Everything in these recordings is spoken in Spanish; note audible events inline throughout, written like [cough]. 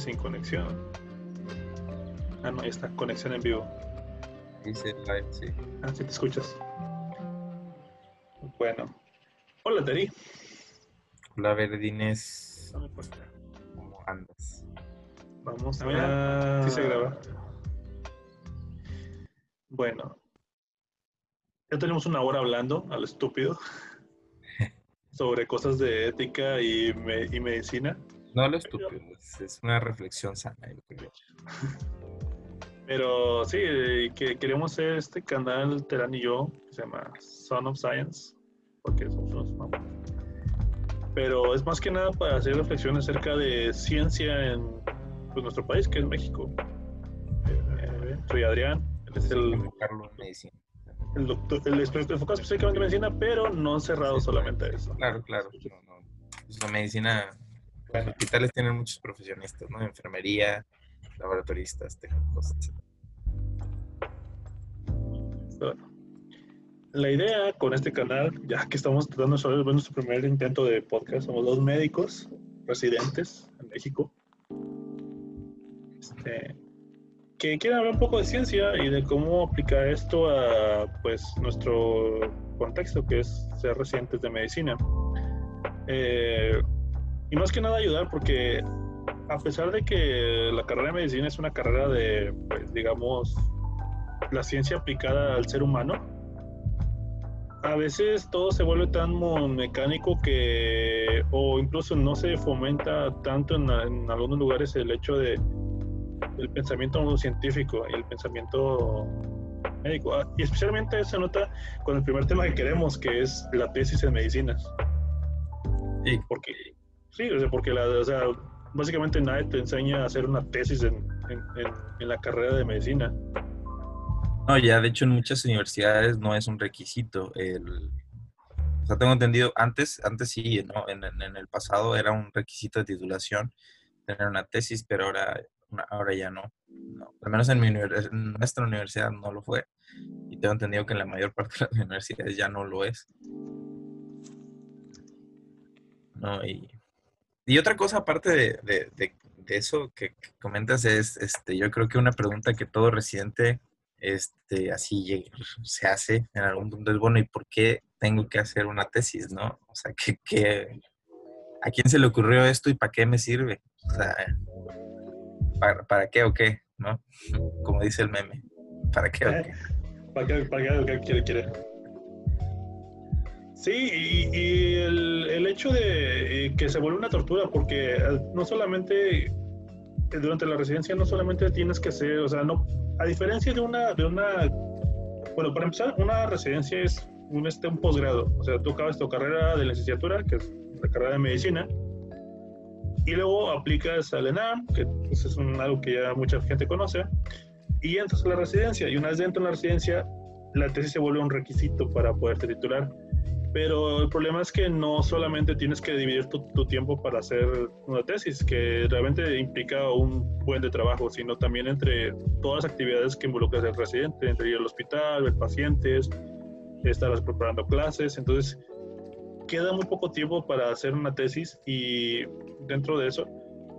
sin conexión. Ah, no, ahí está, conexión en vivo. Dice live, sí. Ah, sí te escuchas. Bueno. Hola, Teri. Hola, Verdines. No me importa. ¿Cómo andas? Vamos Ah. a... Sí se graba. Bueno. Ya tenemos una hora hablando, al estúpido, [laughs] sobre cosas de ética y, me- y medicina. No lo estúpido, es, una reflexión sana, yo creo. Pero sí, eh, que queremos hacer este canal, Terán y yo, que se llama Son of Science, porque somos unos mamás. Pero es más que nada para hacer reflexiones acerca de ciencia en pues, nuestro país, que es México. Eh, eh, soy Adrián, él es el, el doctor, el experto enfocado específicamente en medicina, pero no cerrado solamente a eso. Claro, claro. No, no. Pues la medicina, los hospitales tienen muchos profesionistas, ¿no? Enfermería, laboratoristas, técnicos, etc. Bueno, la idea con este canal, ya que estamos tratando de nuestro primer intento de podcast, somos dos médicos residentes en México, este, que quieren hablar un poco de ciencia y de cómo aplicar esto a pues, nuestro contexto, que es ser residentes de medicina. Eh, y más que nada ayudar porque a pesar de que la carrera de medicina es una carrera de, pues, digamos, la ciencia aplicada al ser humano, a veces todo se vuelve tan mecánico que, o incluso no se fomenta tanto en, en algunos lugares el hecho de el pensamiento científico y el pensamiento médico. Ah, Y especialmente se nota con el primer tema que queremos, que es la tesis en medicinas. Sí, Porque, sí, o sea, porque la, o sea, básicamente nadie te enseña a hacer una tesis en, en- la carrera de medicina. No, ya de hecho en muchas universidades no es un requisito. El, o sea, tengo entendido, antes, antes sí, ¿no? En, el pasado era un requisito de titulación tener una tesis, pero ahora, ahora ya no. Al menos en, mi univers- en nuestra universidad no lo fue. Y tengo entendido que en la mayor parte de las [laughs] universidades ya no lo es. No, y, y otra cosa aparte de, de- de- de eso que, que comentas es, este, yo creo que una pregunta que todo residente este, así se hace en algún punto es, bueno, ¿y por qué tengo que hacer una tesis, no? O sea, ¿qué, qué- a quién se le ocurrió esto y para qué me sirve? O sea, ¿para, para qué o qué, no? Como dice el meme, ¿para qué o qué? ¿Para qué, para qué, qué quiere, quiere? Sí, y, el, hecho de eh, que se vuelve una tortura, porque eh, no solamente eh, durante la residencia, no solamente tienes que ser, o sea, no, a diferencia de una, de una, bueno, para empezar, una residencia es un, este, posgrado, o sea, tú acabas tu carrera de licenciatura, que es la carrera de medicina, y luego aplicas al ENAM, que pues, es algo que ya mucha gente conoce, y entras a la residencia. Y una vez dentro de la residencia, la tesis se vuelve un requisito para poderte titular. Pero el problema es que no solamente tienes que dividir tu, tu tiempo para hacer una tesis, que realmente implica un buen de trabajo, sino también entre todas las actividades que involucras el residente, entre ir al hospital, ver pacientes, estar preparando clases. Entonces, queda muy poco tiempo para hacer una tesis y dentro de eso,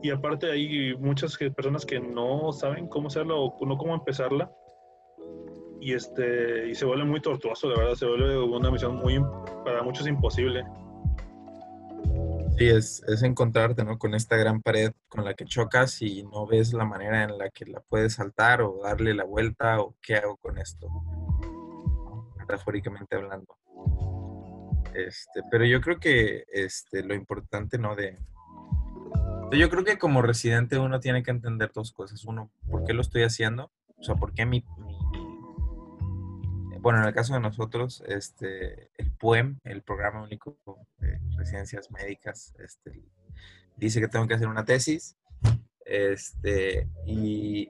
y aparte hay muchas personas que no saben cómo hacerla o no cómo empezarla. Y, este, y se vuelve muy tortuoso, la verdad, se vuelve una misión muy, para muchos imposible. Sí, es, es encontrarte ¿no? con esta gran pared con la que chocas y no ves la manera en la que la puedes saltar o darle la vuelta o qué hago con esto, metafóricamente hablando. Este, pero yo creo que este, lo importante, ¿no? De, yo creo que como residente uno tiene que entender dos cosas. Uno, ¿por qué lo estoy haciendo? O sea, ¿por qué mi- bueno, en el caso de nosotros, este, el PUEM, el Programa Único de Residencias Médicas, este, dice que tengo que hacer una tesis este, y,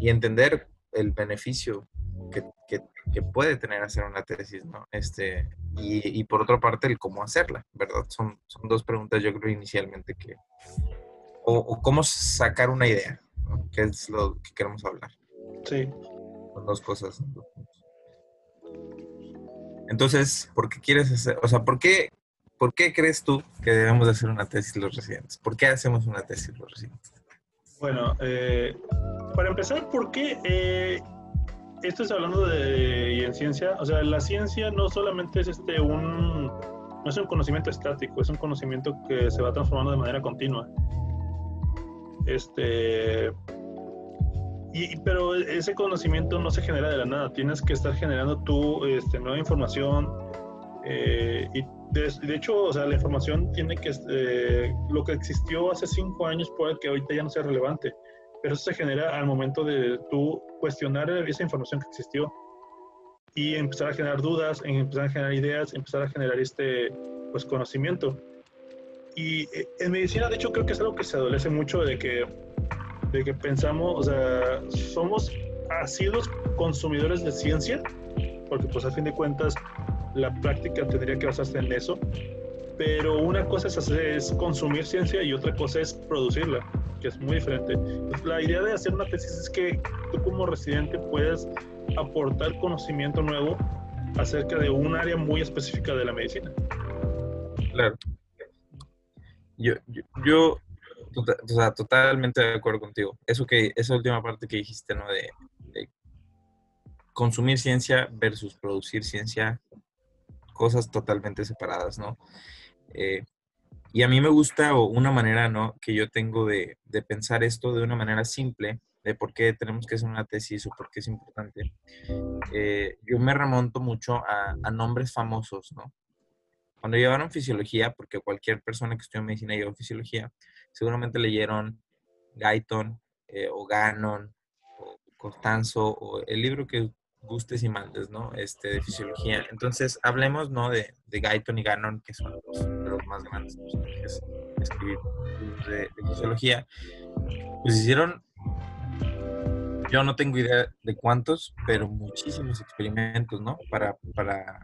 y entender el beneficio que, que- que puede tener hacer una tesis, ¿no? Este, y, y por otra parte, el cómo hacerla, ¿verdad? Son, son dos preguntas, yo creo, inicialmente que... O, o cómo sacar una idea, ¿no? Que es lo que queremos hablar. Sí. Son dos cosas. dos. Entonces, ¿por qué quieres hacer, o sea, por qué, por qué crees tú que debemos de hacer una tesis los residentes? ¿Por qué hacemos una tesis los residentes? Bueno, eh, para empezar, ¿por qué eh, esto es hablando de y en ciencia? O sea, la ciencia no solamente es este un no es un conocimiento estático, es un conocimiento que se va transformando de manera continua. Este, y, pero ese conocimiento no se genera de la nada, tienes que estar generando tú este, nueva información. Eh, y de, hecho, o sea, la información tiene que, eh, lo que existió hace cinco años puede que ahorita ya no sea relevante, pero eso se genera al momento de tú cuestionar esa información que existió y empezar a generar dudas, empezar a generar ideas, empezar a generar este, pues, conocimiento. Y eh, en medicina, de hecho, creo que es algo que se adolece mucho de que de que pensamos, o sea, somos asidos consumidores de ciencia, porque pues a fin de cuentas la práctica tendría que basarse en eso, pero una cosa es, hacer, es consumir ciencia y otra cosa es producirla, que es muy diferente. Pues, la idea de hacer una tesis es que tú como residente puedas aportar conocimiento nuevo acerca de un área muy específica de la medicina. Claro. Yo, yo, yo Tota, o sea, totalmente de acuerdo contigo. Eso que, esa última parte que dijiste, ¿no? De, consumir ciencia versus producir ciencia, cosas totalmente separadas, ¿no? Eh, y a mí me gusta una manera, ¿no? Que yo tengo de, de, pensar esto de una manera simple, de por qué tenemos que hacer una tesis o por qué es importante. Eh, yo me remonto mucho a, a nombres famosos, ¿no? Cuando llevaron fisiología, porque cualquier persona que estudia medicina lleva fisiología, seguramente leyeron Guyton eh, o Gannon o Constanzo o el libro que gustes y mandes, ¿no? Este, de fisiología. Entonces, hablemos, ¿no? De, de Guyton y Gannon, que son los, los más grandes personajes escribir de, de fisiología. Pues hicieron yo no tengo idea de cuántos, pero muchísimos experimentos, ¿no? Para, para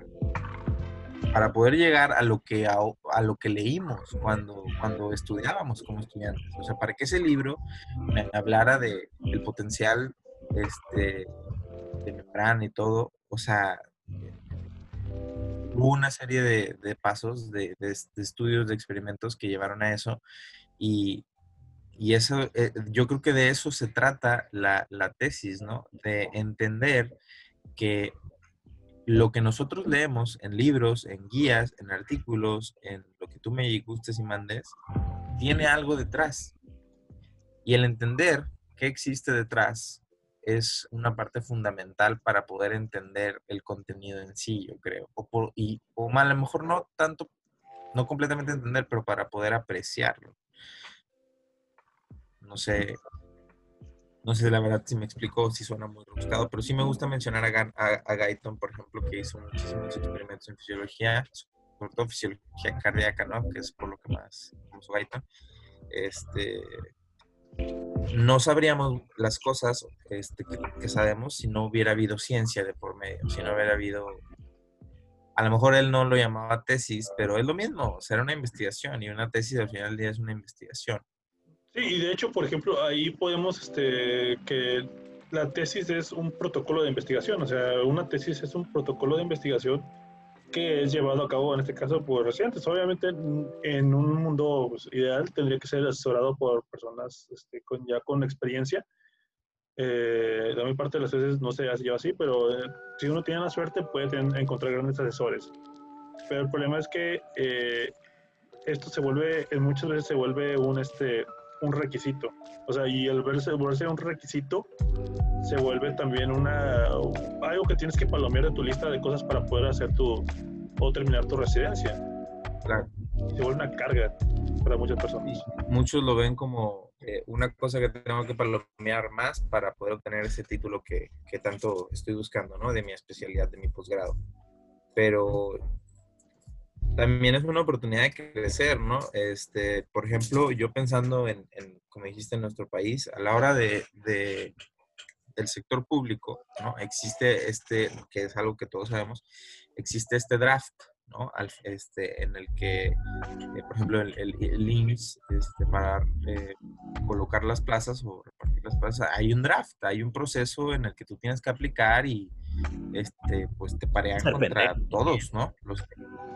para poder llegar a lo que, a, lo que leímos cuando, cuando estudiábamos como estudiantes. O sea, para que ese libro me hablara de, del potencial este, de membrana y todo, o sea, hubo una serie de, de pasos, de, de, estudios, de experimentos que llevaron a eso y, y eso, eh, yo creo que de eso se trata la, la tesis, ¿no? De entender que lo que nosotros leemos en libros, en guías, en artículos, en lo que tú me gustes y mandes, tiene algo detrás. Y el entender qué existe detrás es una parte fundamental para poder entender el contenido en sí, yo creo. O, por, y, o a lo mejor no tanto, no completamente entender, pero para poder apreciarlo. No sé, no sé la verdad si me explico, si suena muy rebuscado, pero sí me gusta mencionar a, a, Guyton, por ejemplo, que hizo muchísimos experimentos en fisiología, sobre todo fisiología cardíaca, ¿no? Que es por lo que más famoso Guyton. Este, no sabríamos las cosas este, que, sabemos si no hubiera habido ciencia de por medio, si no hubiera habido... A lo mejor él no lo llamaba tesis, pero es lo mismo, o una investigación y una tesis al final del día es una investigación. Sí, y de hecho, por ejemplo, ahí podemos, este, que la tesis es un protocolo de investigación, o sea, una tesis es un protocolo de investigación que es llevado a cabo, en este caso, por residentes. Obviamente, en un mundo pues, ideal tendría que ser asesorado por personas este, con, ya con experiencia. Eh, de mi parte, las veces no se lleva así, pero eh, si uno tiene la suerte, puede encontrar grandes asesores. Pero el problema es que eh, esto se vuelve, muchas veces se vuelve un, este, un requisito. O sea, y el verse, volverse un requisito se vuelve también una algo que tienes que palomear de tu lista de cosas para poder hacer tu o terminar tu residencia. Claro. Se vuelve una carga para muchas personas. Muchos lo ven como eh, una cosa que tengo que palomear más para poder obtener ese título que, que tanto estoy buscando, ¿no? De mi especialidad, de mi posgrado. Pero también es una oportunidad de crecer, ¿no? Este, por ejemplo, yo pensando en, como dijiste, en nuestro país, a la hora de, de, del sector público, ¿no? Existe este, que es algo que todos sabemos, existe este draft, ¿no? este, en el que, eh, por ejemplo, el, el, IMSS, este, para eh, colocar las plazas o repartir las plazas, hay un draft, hay un proceso en el que tú tienes que aplicar y este, pues te parean contra todos, ¿no?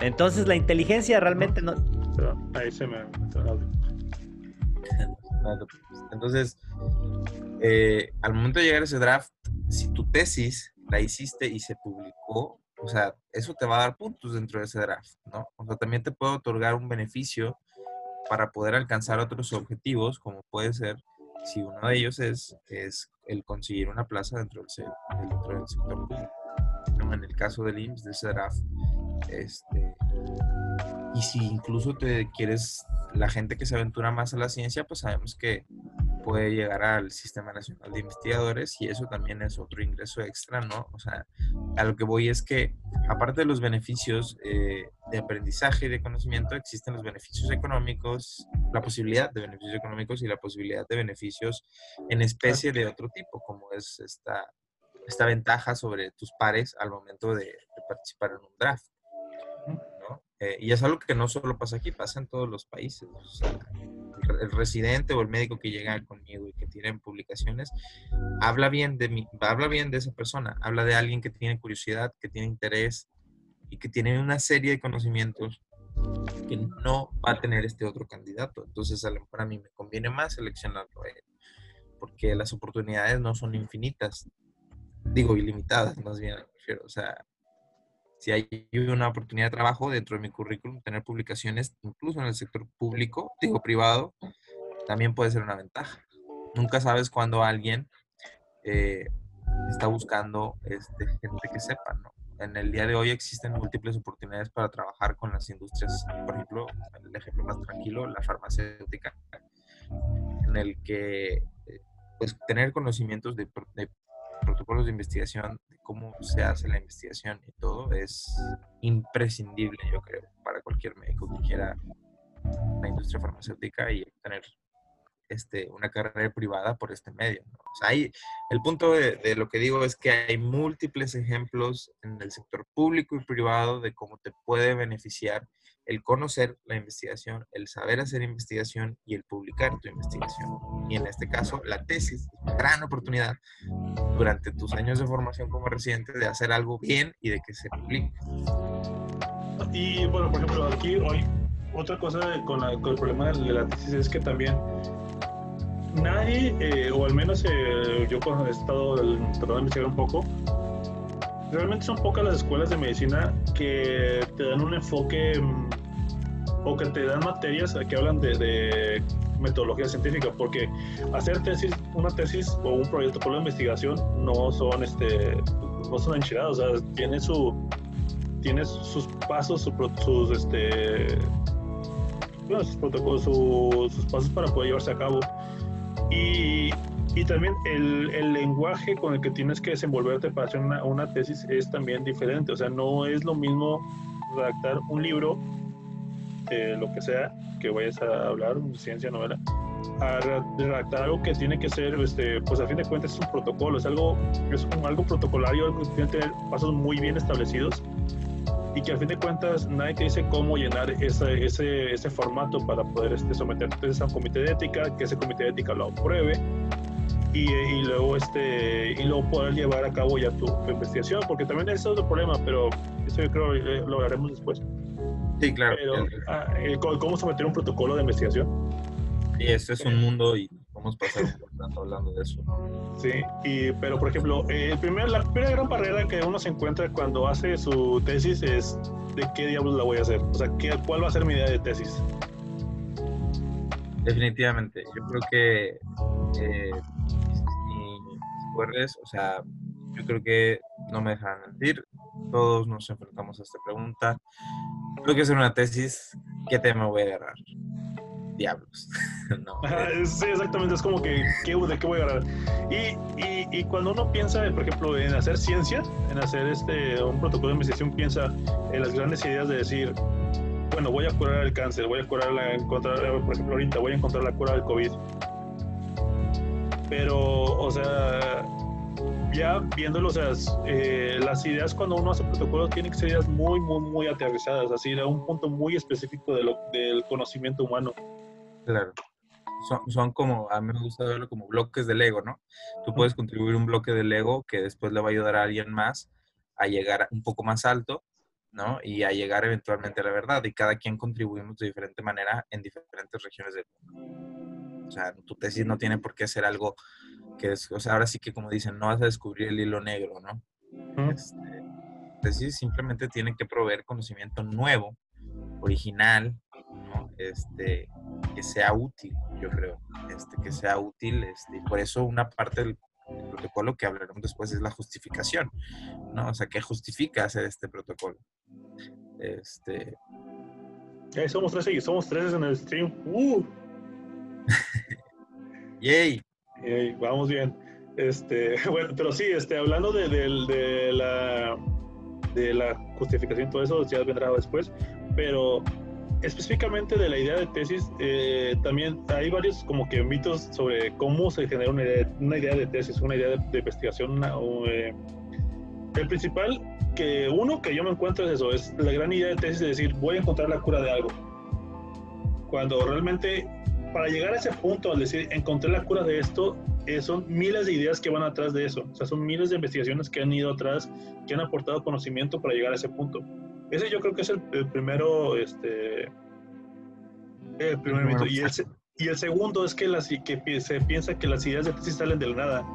Entonces la inteligencia realmente no... ahí se me... Entonces, eh, al momento de llegar a ese draft, si tu tesis la hiciste y se publicó, o sea, eso te va a dar puntos dentro de ese draft, ¿no? O sea, también te puede otorgar un beneficio para poder alcanzar otros objetivos, como puede ser, si uno de ellos es, es el conseguir una plaza dentro del, dentro del sector público. En el caso del IMSS, de ese draft, este, y si incluso te quieres, la gente que se aventura más a la ciencia, pues sabemos que puede llegar al Sistema Nacional de Investigadores y eso también es otro ingreso extra, ¿no? O sea, a lo que voy es que aparte de los beneficios eh, de aprendizaje y de conocimiento, existen los beneficios económicos, la posibilidad de beneficios económicos y la posibilidad de beneficios en especie de otro tipo, como es esta, esta ventaja sobre tus pares al momento de, de participar en un draft. Eh, y es algo que no solo pasa aquí, pasa en todos los países. el, residente o el médico que llega conmigo y que tiene publicaciones, habla bien de mí, habla bien de esa persona, habla de alguien que tiene curiosidad, que tiene interés y que tiene una serie de conocimientos que no va a tener este otro candidato. Entonces, a lo mejor mí me conviene más seleccionarlo a él, porque las oportunidades no son infinitas, digo ilimitadas, más bien, o sea, si hay una oportunidad de trabajo dentro de mi currículum, tener publicaciones incluso en el sector público, digo privado, también puede ser una ventaja. Nunca sabes cuándo alguien eh, está buscando este, gente que sepa, ¿no? En el día de hoy existen múltiples oportunidades para trabajar con las industrias, por ejemplo, el ejemplo más tranquilo, la farmacéutica, en el que eh, pues tener conocimientos de, de protocolos de investigación, de cómo se hace la investigación y todo, es imprescindible, yo creo, para cualquier médico que quiera la industria farmacéutica y tener este, una carrera privada por este medio. O sea, hay, el punto de, lo que digo es que hay múltiples ejemplos en el sector público y privado de cómo te puede beneficiar el conocer la investigación, el saber hacer investigación y el publicar tu investigación. Y en este caso, la tesis es una gran oportunidad durante tus años de formación como residente de hacer algo bien y de que se publique. Y bueno, por ejemplo, aquí hoy, otra cosa con, el problema de la tesis es que también nadie, eh, o al menos eh, yo cuando he estado tratando de investigar un poco, realmente son pocas las escuelas de medicina que te dan un enfoque mm, o que te dan materias que hablan de, metodología científica, porque hacer tesis, una tesis o un proyecto por la investigación no son este no son enchiladas, o sea, tiene su tiene sus pasos, sus, este sus protocolos, sus pasos para poder llevarse a cabo. Y y también el, el, lenguaje con el que tienes que desenvolverte para hacer una, una, tesis es también diferente. O sea, no es lo mismo redactar un libro, lo que sea, que vayas a hablar, ciencia, novela, a redactar algo que tiene que ser, este, pues a fin de cuentas es un protocolo, es algo, es algo protocolario, algo que tiene que tener pasos muy bien establecidos y que a fin de cuentas nadie te dice cómo llenar ese, ese, ese formato para poder este, someter a un comité de ética, que ese comité de ética lo apruebe y, luego este y luego poder llevar a cabo ya tu, investigación porque también es otro problema pero eso yo creo que lo haremos después. Sí claro pero, ah, cómo someter un protocolo de investigación y eso es un mundo y vamos a pasar un rato hablando de eso. Sí y pero por ejemplo el primer, la primera gran barrera que uno se encuentra cuando hace su tesis es de qué diablos la voy a hacer o sea ¿qué, cuál va a ser mi idea de tesis definitivamente yo creo que eh, o sea, yo creo que no me dejan mentir, todos nos enfrentamos a esta pregunta. Tengo que hacer una tesis, ¿qué tema voy a agarrar? Diablos. [laughs] no. sí, exactamente, es como que, ¿de qué voy a agarrar? Y, y, y, cuando uno piensa, por ejemplo, en hacer ciencia, en hacer este, un protocolo de investigación, piensa en las grandes ideas de decir, bueno, voy a curar el cáncer, voy a curar la, encontrar, por ejemplo, ahorita voy a encontrar la cura del COVID pero, o sea, ya viéndolo, o sea, eh, las ideas cuando uno hace protocolo tienen que ser ideas muy, muy, muy aterrizadas, así, a un punto muy específico de lo, del conocimiento humano. Claro. Son, son, como, a mí me gusta verlo como bloques de Lego, ¿no? Tú puedes contribuir un bloque de Lego que después le va a ayudar a alguien más a llegar un poco más alto, ¿no? Y a llegar eventualmente a la verdad. Y cada quien contribuimos de diferente manera en diferentes regiones del mundo. O sea, tu tesis no tiene por qué ser algo que es, o sea, ahora sí que como dicen, no vas a descubrir el hilo negro, ¿no? Este, tesis simplemente tiene que proveer conocimiento nuevo, original, ¿no? Este, que sea útil, yo creo, este, que sea útil, este, y por eso una parte del protocolo que hablaremos después es la justificación, ¿no? O sea, ¿qué justifica hacer este protocolo? Este... somos tres, somos tres en el stream. ¡Uh! [laughs] ¡Yay! Vamos bien. Este, [laughs] bueno, pero sí, este, hablando de, de, la, de la justificación, todo eso ya vendrá después, pero específicamente de la idea de tesis, eh, también hay varios como que mitos sobre cómo se genera una idea, una idea de tesis, una idea de, investigación. Eh, el principal, que uno que yo me encuentro es eso, es la gran idea de tesis de decir, voy a encontrar la cura de algo. Cuando realmente, para llegar a ese punto, al decir, encontré la cura de esto, eh, son miles de ideas que van atrás de eso. O sea, son miles de investigaciones que han ido atrás, que han aportado conocimiento para llegar a ese punto. Ese yo creo que es el, primero, este, el primer mito. Y el, y el segundo es que, las, que se piensa que las ideas de tesis salen de la nada.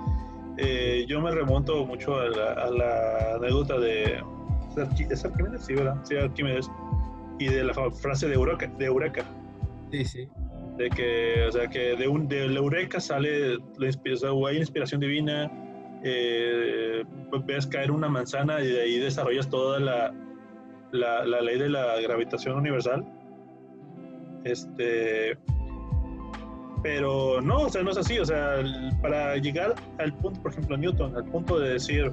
Eh, yo me remonto mucho a la, anécdota de, ¿es Arquímedes? Sí, ¿verdad? Sí, Arquímedes. Y de la frase de Eureka. De Eureka. Sí, sí. De que, o sea, que de, un, de la Eureka sale la inspiración, hay inspiración divina, eh, ves caer una manzana y de ahí desarrollas toda la, la, la, ley de la gravitación universal. Este, pero no, o sea, no es así. O sea, para llegar al punto, por ejemplo, Newton, al punto de decir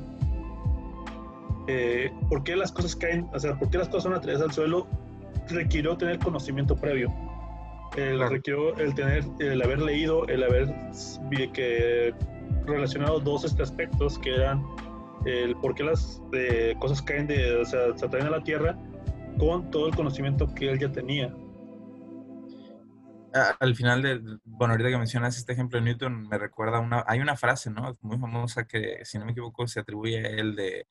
eh, por qué las cosas caen, o sea, por qué las cosas son atraídas al suelo, requirió tener conocimiento previo. requirió el tener, el haber leído, el haber que relacionado dos este aspectos que eran el por qué las eh, cosas caen de, o sea, se atraen a la Tierra con todo el conocimiento que él ya tenía. Al final de, bueno, ahorita que mencionas este ejemplo de Newton, me recuerda una, hay una frase, ¿no? Muy famosa que, si no me equivoco, se atribuye a él de,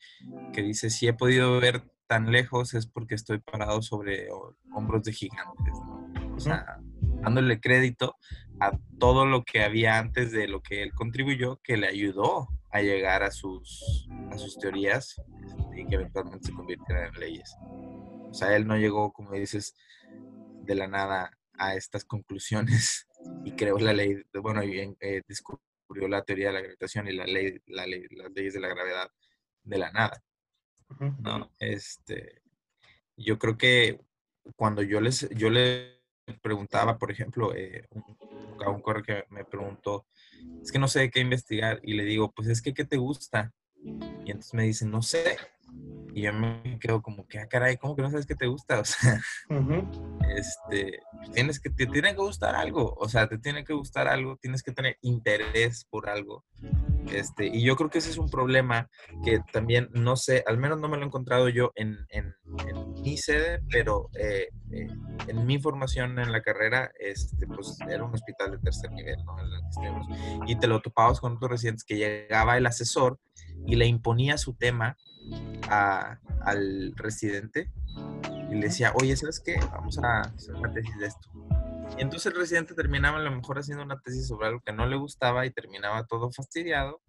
que dice, si he podido ver tan lejos es porque estoy parado sobre hombros de gigantes, ¿no? O sea, dándole crédito a todo lo que había antes de lo que él contribuyó, que le ayudó a llegar a sus, a sus teorías este, y que eventualmente se convirtieran en leyes. O sea, él no llegó, como dices, de la nada a estas conclusiones [laughs] y creó la ley, bueno, y eh, descubrió la teoría de la gravitación y la ley, la ley, las leyes de la gravedad de la nada. ¿no? Este, yo creo que cuando yo les, yo les preguntaba, por ejemplo, eh, a un correo que me preguntó, es que no sé qué investigar, y le digo, pues es que, ¿qué te gusta? Y entonces me dice, no sé. Y yo me quedo como que, ah, caray, ¿cómo que no sabes qué te gusta? [laughs] O sea, este, pues tienes que, te tiene que gustar algo, o sea, te tiene que gustar algo, tienes que tener interés por algo. Este, y yo creo que ese es un problema que también, no sé, al menos no me lo he encontrado yo en, en, mi sede, pero eh, eh, en mi formación en la carrera, este, pues era un hospital de tercer nivel, ¿no? y te lo topabas con otros residentes que llegaba el asesor y le imponía su tema al residente y le decía, oye, ¿sabes qué? Vamos a hacer una tesis de esto. Entonces el residente terminaba a lo mejor haciendo una tesis sobre algo que no le gustaba y terminaba todo fastidiado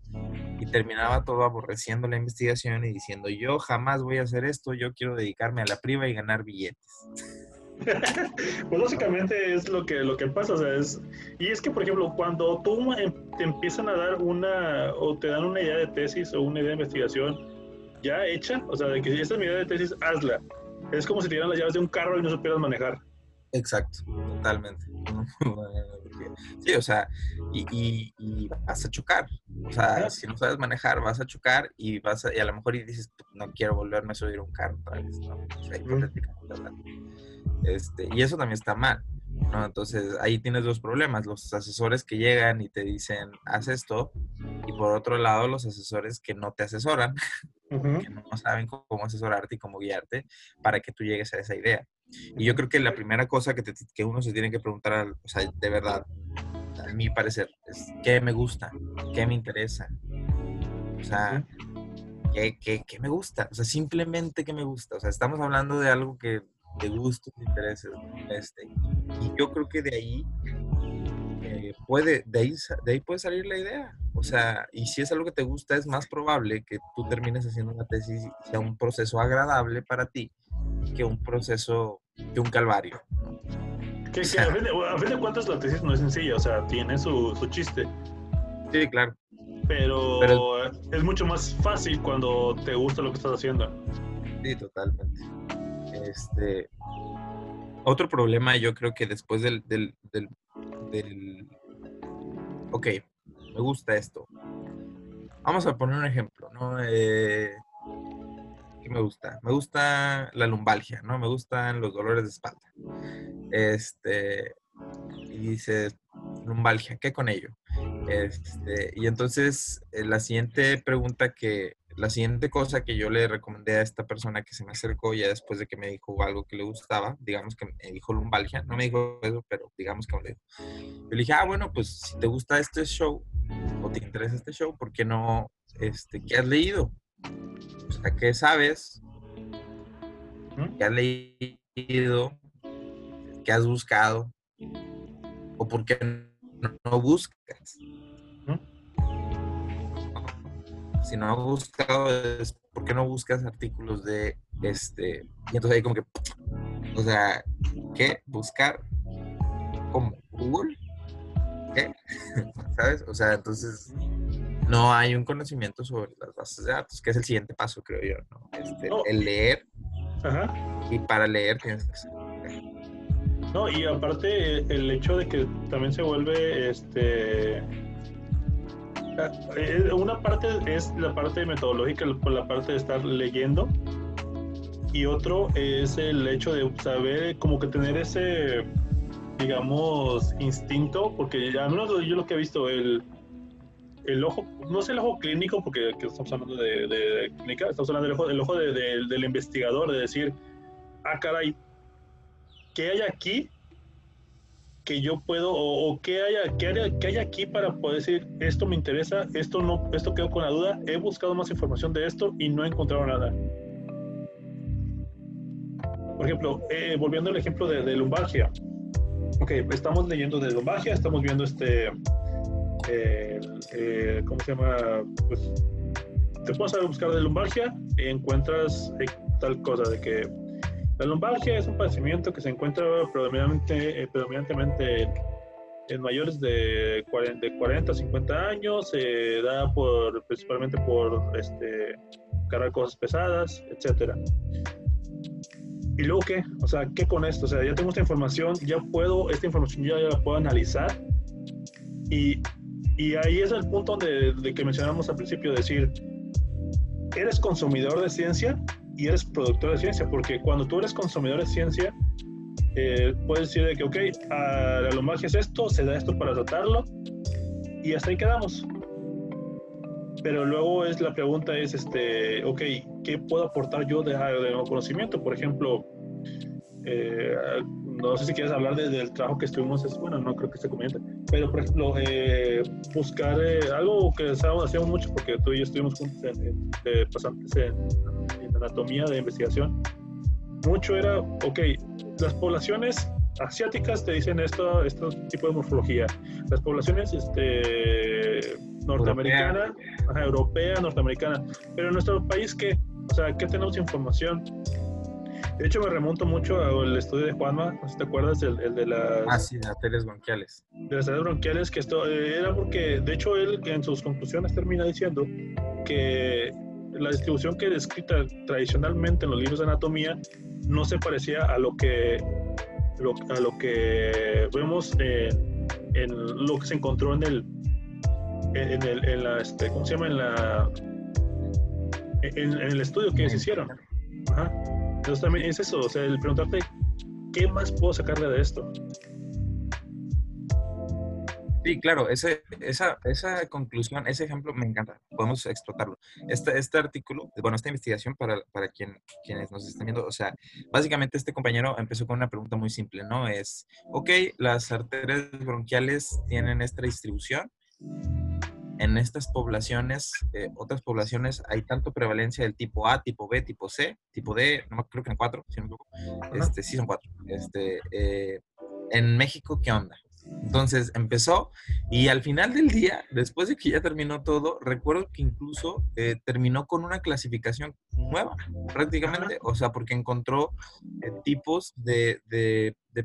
y terminaba todo aborreciendo la investigación y diciendo, yo jamás voy a hacer esto, yo quiero dedicarme a la priva y ganar billetes. [laughs] pues básicamente es lo que, lo que pasa, o sea, es, y es que, por ejemplo, cuando tú em, te empiezan a dar una, o te dan una idea de tesis o una idea de investigación ya hecha, o sea, de que si esta es mi idea de tesis, hazla. Es como si te dieran las llaves de un carro y no supieras manejar. Exacto, totalmente. [laughs] Sí, o sea, y, vas a chocar. O sea, si no sabes manejar, vas a chocar y vas a, y a lo mejor y dices, no quiero volverme a subir un carro otra vez, ¿no? O sea, este, y eso también está mal. ¿no? Entonces ahí tienes dos problemas, los asesores que llegan y te dicen, haz esto, y por otro lado los asesores que no te asesoran, [laughs] que no saben cómo asesorarte y cómo guiarte para que tú llegues a esa idea. Y yo creo que la primera cosa que, que uno se tiene que preguntar, o sea, de verdad, a mi parecer, es qué me gusta, qué me interesa. O sea, ¿qué, qué, qué me gusta? O sea, simplemente qué me gusta. O sea, estamos hablando de algo que de gustos, de intereses. Este, y yo creo que de ahí eh, puede, de ahí, de ahí puede salir la idea. O sea, y si es algo que te gusta, es más probable que tú termines haciendo una tesis y sea un proceso agradable para ti que un proceso, que un calvario. Que, a, fin de, cuentas la tesis no es sencilla, o sea, tiene su, su chiste. Sí, claro. Pero, es mucho más fácil cuando te gusta lo que estás haciendo. Sí, totalmente. Este, otro problema yo creo que después del, del, del, del, ok, me gusta esto. Vamos a poner un ejemplo, ¿no? Eh, ¿Qué me gusta? Me gusta la lumbalgia, ¿no? Me gustan los dolores de espalda. Este, y dices, lumbalgia, ¿qué con ello? Este, y entonces eh, la siguiente pregunta que, la siguiente cosa que yo le recomendé a esta persona que se me acercó ya después de que me dijo algo que le gustaba, digamos que me dijo lumbalgia, no me dijo eso, pero digamos que me lo dijo. Yo le dije, ah, bueno, pues si te gusta este show o te interesa este show, ¿por qué no, este, qué has leído? O sea, ¿qué sabes? ¿Qué has leído? ¿Qué has buscado? ¿O por qué no buscas? si no has buscado, es ¿por qué no buscas artículos de este? Y entonces ahí como que, o sea, ¿qué? ¿Buscar? ¿Cómo? ¿Google? ¿Qué? [laughs] ¿Sabes? O sea, entonces no hay un conocimiento sobre las bases de datos, que es el siguiente paso, creo yo, ¿no? Este, El leer. Ajá. Y para leer tienes que saber. No, y aparte el hecho de que también se vuelve este eh, una parte es la parte metodológica, la parte de estar leyendo, y otro es el hecho de saber, como que tener ese, digamos, instinto, porque al menos yo lo que he visto, el, el ojo, no sé el ojo clínico, porque estamos hablando de, clínica, estamos hablando del ojo, el ojo del investigador, de decir, ah, caray, ¿qué hay aquí que yo puedo o, qué, haya, qué, haya, qué hay aquí para poder decir esto me interesa, esto no, esto quedo con la duda, he buscado más información de esto y no he encontrado nada. Por ejemplo, eh, volviendo al ejemplo de, de, lumbalgia. Ok, estamos leyendo de lumbalgia, estamos viendo este, eh, ¿cómo se llama? Pues, te puedes buscar de lumbalgia y encuentras eh, tal cosa de que la lumbalgia es un padecimiento que se encuentra predominantemente, eh, predominantemente en mayores de 40, de 40 a 50 años, se da por, principalmente por este, cargar cosas pesadas, etc. ¿Y luego qué? O sea, ¿qué con esto? O sea, ya tengo esta información, ya puedo, esta información ya, la puedo analizar y, y, ahí es el punto de, de que mencionamos al principio, decir, ¿eres consumidor de ciencia? y eres productor de ciencia, porque cuando tú eres consumidor de ciencia, eh, puedes decir de que, ok, a la lumbalgia es esto, se da esto para tratarlo, y hasta ahí quedamos. Pero luego es la pregunta es, este, ok, ¿qué puedo aportar yo de, de nuevo conocimiento? Por ejemplo, eh, no sé si quieres hablar del trabajo que estuvimos, es, bueno, no creo que se comente, pero por ejemplo, eh, buscar algo que hacíamos mucho, porque tú y yo estuvimos juntos en, pasantes en anatomía de investigación, mucho era, ok, las poblaciones asiáticas te dicen esto, este tipo de morfología. Las poblaciones este, norteamericana, europea. norteamericana. Pero en nuestro país, ¿qué? O sea, ¿qué tenemos información? De hecho, me remonto mucho al estudio de Juanma, no sé si te acuerdas, el, el de las... Ah, sí, arterias bronquiales. De las arterias bronquiales, que esto eh, era porque, de hecho, él en sus conclusiones termina diciendo que la distribución que descrita tradicionalmente en los libros de anatomía no se parecía a lo que, a lo que vemos en, lo que se encontró en el, en, el, en la, este, ¿cómo se llama? En, la, en, el estudio que ellos hicieron. Entonces también es eso, o sea, el preguntarte, ¿qué más puedo sacarle de esto? Sí, claro, ese, esa, esa conclusión, ese ejemplo me encanta, podemos explotarlo. Este, este artículo, bueno, esta investigación para, para quien, quienes nos están viendo, o sea, básicamente este compañero empezó con una pregunta muy simple, ¿no? Es, ok, las arterias bronquiales tienen esta distribución, en estas poblaciones, eh, otras poblaciones, hay tanto prevalencia del tipo A, tipo B, tipo C, tipo D, no creo que en cuatro, si no me equivoco. Este, sí son cuatro. Este, eh, en México, ¿qué onda? Entonces empezó y al final del día, después de que ya terminó todo, recuerdo que incluso eh, terminó con una clasificación nueva, prácticamente, o sea, porque encontró eh, tipos de, de, de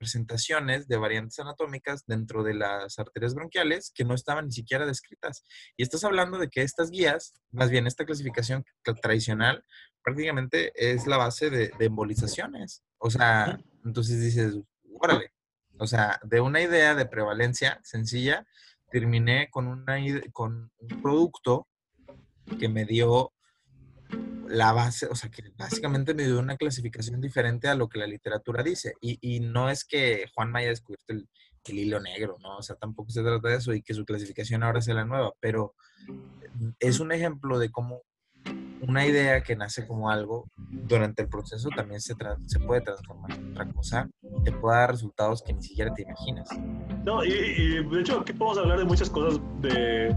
presentaciones de variantes anatómicas dentro de las arterias bronquiales que no estaban ni siquiera descritas. Y estás hablando de que estas guías, más bien esta clasificación tradicional, prácticamente es la base de, embolizaciones. O sea, entonces dices, órale, o sea, de una idea de prevalencia sencilla, terminé con, una, con un producto que me dio la base, o sea, que básicamente me dio una clasificación diferente a lo que la literatura dice. Y, no es que Juan haya descubierto el, hilo negro, ¿no? O sea, tampoco se trata de eso y que su clasificación ahora sea la nueva, pero es un ejemplo de cómo una idea que nace como algo, durante el proceso también se, se puede transformar en otra cosa, te puede dar resultados que ni siquiera te imaginas. No, y, y de hecho aquí podemos hablar de muchas cosas, de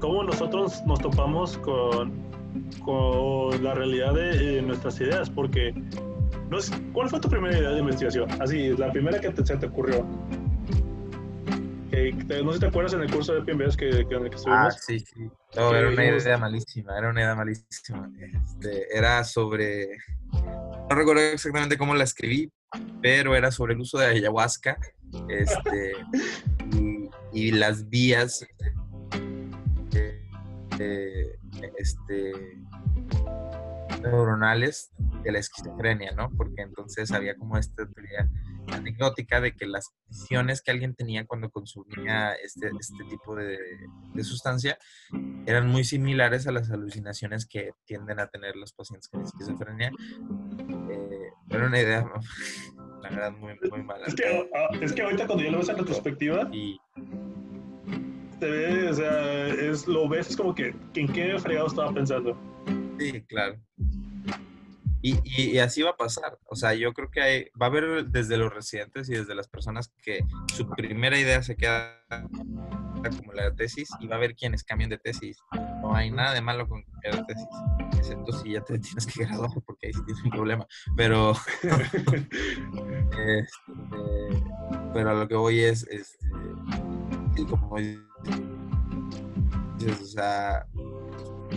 cómo nosotros nos topamos con con la realidad de nuestras ideas, porque no es, ¿cuál fue tu primera idea de investigación? Así, la primera que se te ocurrió. no sé si te acuerdas en el curso de PMBs que, que, en el que estuvimos. Ah, sí, sí. No, era una idea malísima, era una idea malísima. Este, era sobre, no recuerdo exactamente cómo la escribí, pero era sobre el uso de ayahuasca este, [laughs] y, las vías eh, este, neuronales de la esquizofrenia, ¿no? Porque entonces había como esta teoría anecdótica de que las visiones que alguien tenía cuando consumía este, este tipo de, sustancia eran muy similares a las alucinaciones que tienden a tener los pacientes con esquizofrenia. Eh, era una idea, [laughs] la verdad, muy, muy mala. Es que, ah, es que ahorita cuando yo lo ves en retrospectiva, y, ve, o sea, es, lo ves, es como que, ¿en qué fregado estaba pensando? Sí, claro. Y, y, así va a pasar. O sea, yo creo que hay, va a haber desde los residentes y desde las personas que su primera idea se queda como la tesis y va a haber quienes cambian de tesis. No hay nada de malo con cambiar de tesis, excepto si ya te [laughs] tienes que graduar porque ahí sí tienes un problema. Pero, [laughs] [laughs] este, pero a lo que voy es, este, como o sea,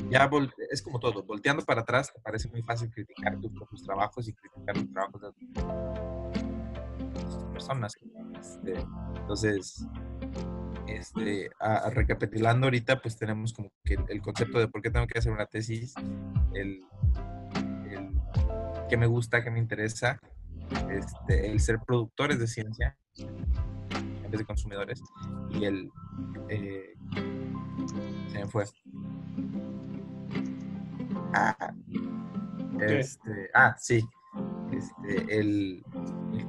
ya es como todo, volteando para atrás te parece muy fácil criticar tus propios trabajos y criticar los trabajos de otras personas. Este, entonces, este, recapitulando ahorita, pues tenemos como que el concepto de por qué tengo que hacer una tesis, el, el que me gusta, que me interesa, este, el ser productores de ciencia de consumidores y el eh, se me fue. Ah, este, ah sí este, el,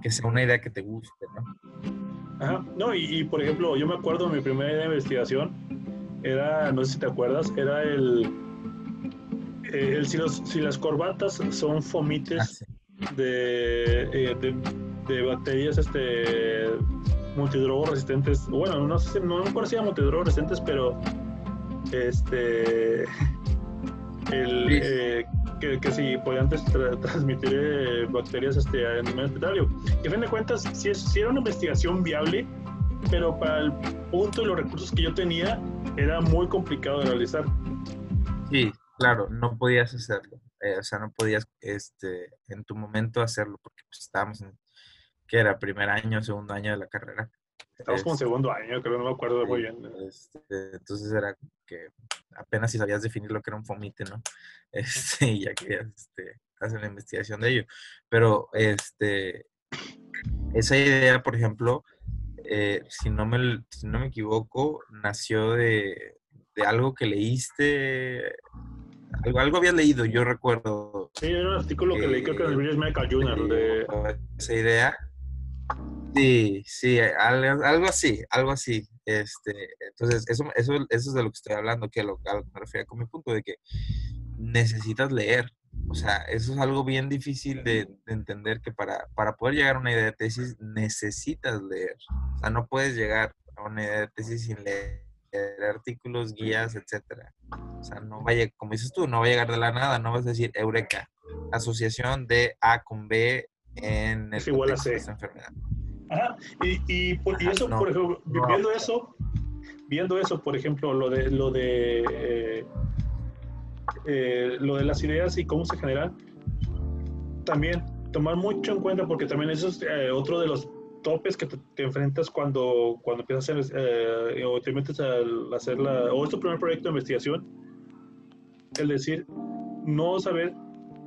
que sea una idea que te guste no Ajá. no y, por ejemplo yo me acuerdo mi primera idea de investigación era no sé si te acuerdas era el, el si, los, si las corbatas son fomites ah, de, eh, de, de, bacterias este multidrogos resistentes, bueno, no sé, no me acuerdo si multidrogos resistentes, pero este el, eh, que, que si podían transmitir eh, bacterias este, en el hospitalario. Y a fin de cuentas, si si era una investigación viable, pero para el punto y los recursos que yo tenía, era muy complicado de realizar. Sí, claro, no podías hacerlo. Eh, o sea, no podías este, en tu momento hacerlo porque pues, estábamos en que era primer año, segundo año de la carrera. Estamos como este, segundo año, creo, no me acuerdo muy bien. Este, entonces era que apenas si sabías definir lo que era un fomite, ¿no? [laughs] Este, ya que este, hacer la investigación de ello. Pero este, esa idea, por ejemplo, eh, si, no me, si no me equivoco, nació de, de algo que leíste algo, algo había leído, yo recuerdo. Sí, era un artículo que, leí, creo que en el British Medical Journal. De... Esa idea Sí, sí, algo, así, algo así. Este, entonces, eso, eso, eso es de lo que estoy hablando, que lo, a lo que me refiero con mi punto, de que necesitas leer. O sea, eso es algo bien difícil de, entender, que para, para poder llegar a una idea de tesis necesitas leer. O sea, no puedes llegar a una idea de tesis sin leer artículos, guías, etcétera. O sea, no vaya, como dices tú, no va a llegar de la nada, no vas a decir Eureka, asociación de A con B en el es igual a esta enfermedad. Ajá, y, y, eso, por ejemplo, viendo eso, viendo eso, por ejemplo, lo de lo de eh, eh, lo de las ideas y cómo se generan, también tomar mucho en cuenta porque también eso es eh, otro de los topes que te, enfrentas cuando, cuando empiezas a hacer o te metes a hacer la, o es tu primer proyecto de investigación, el decir, no saber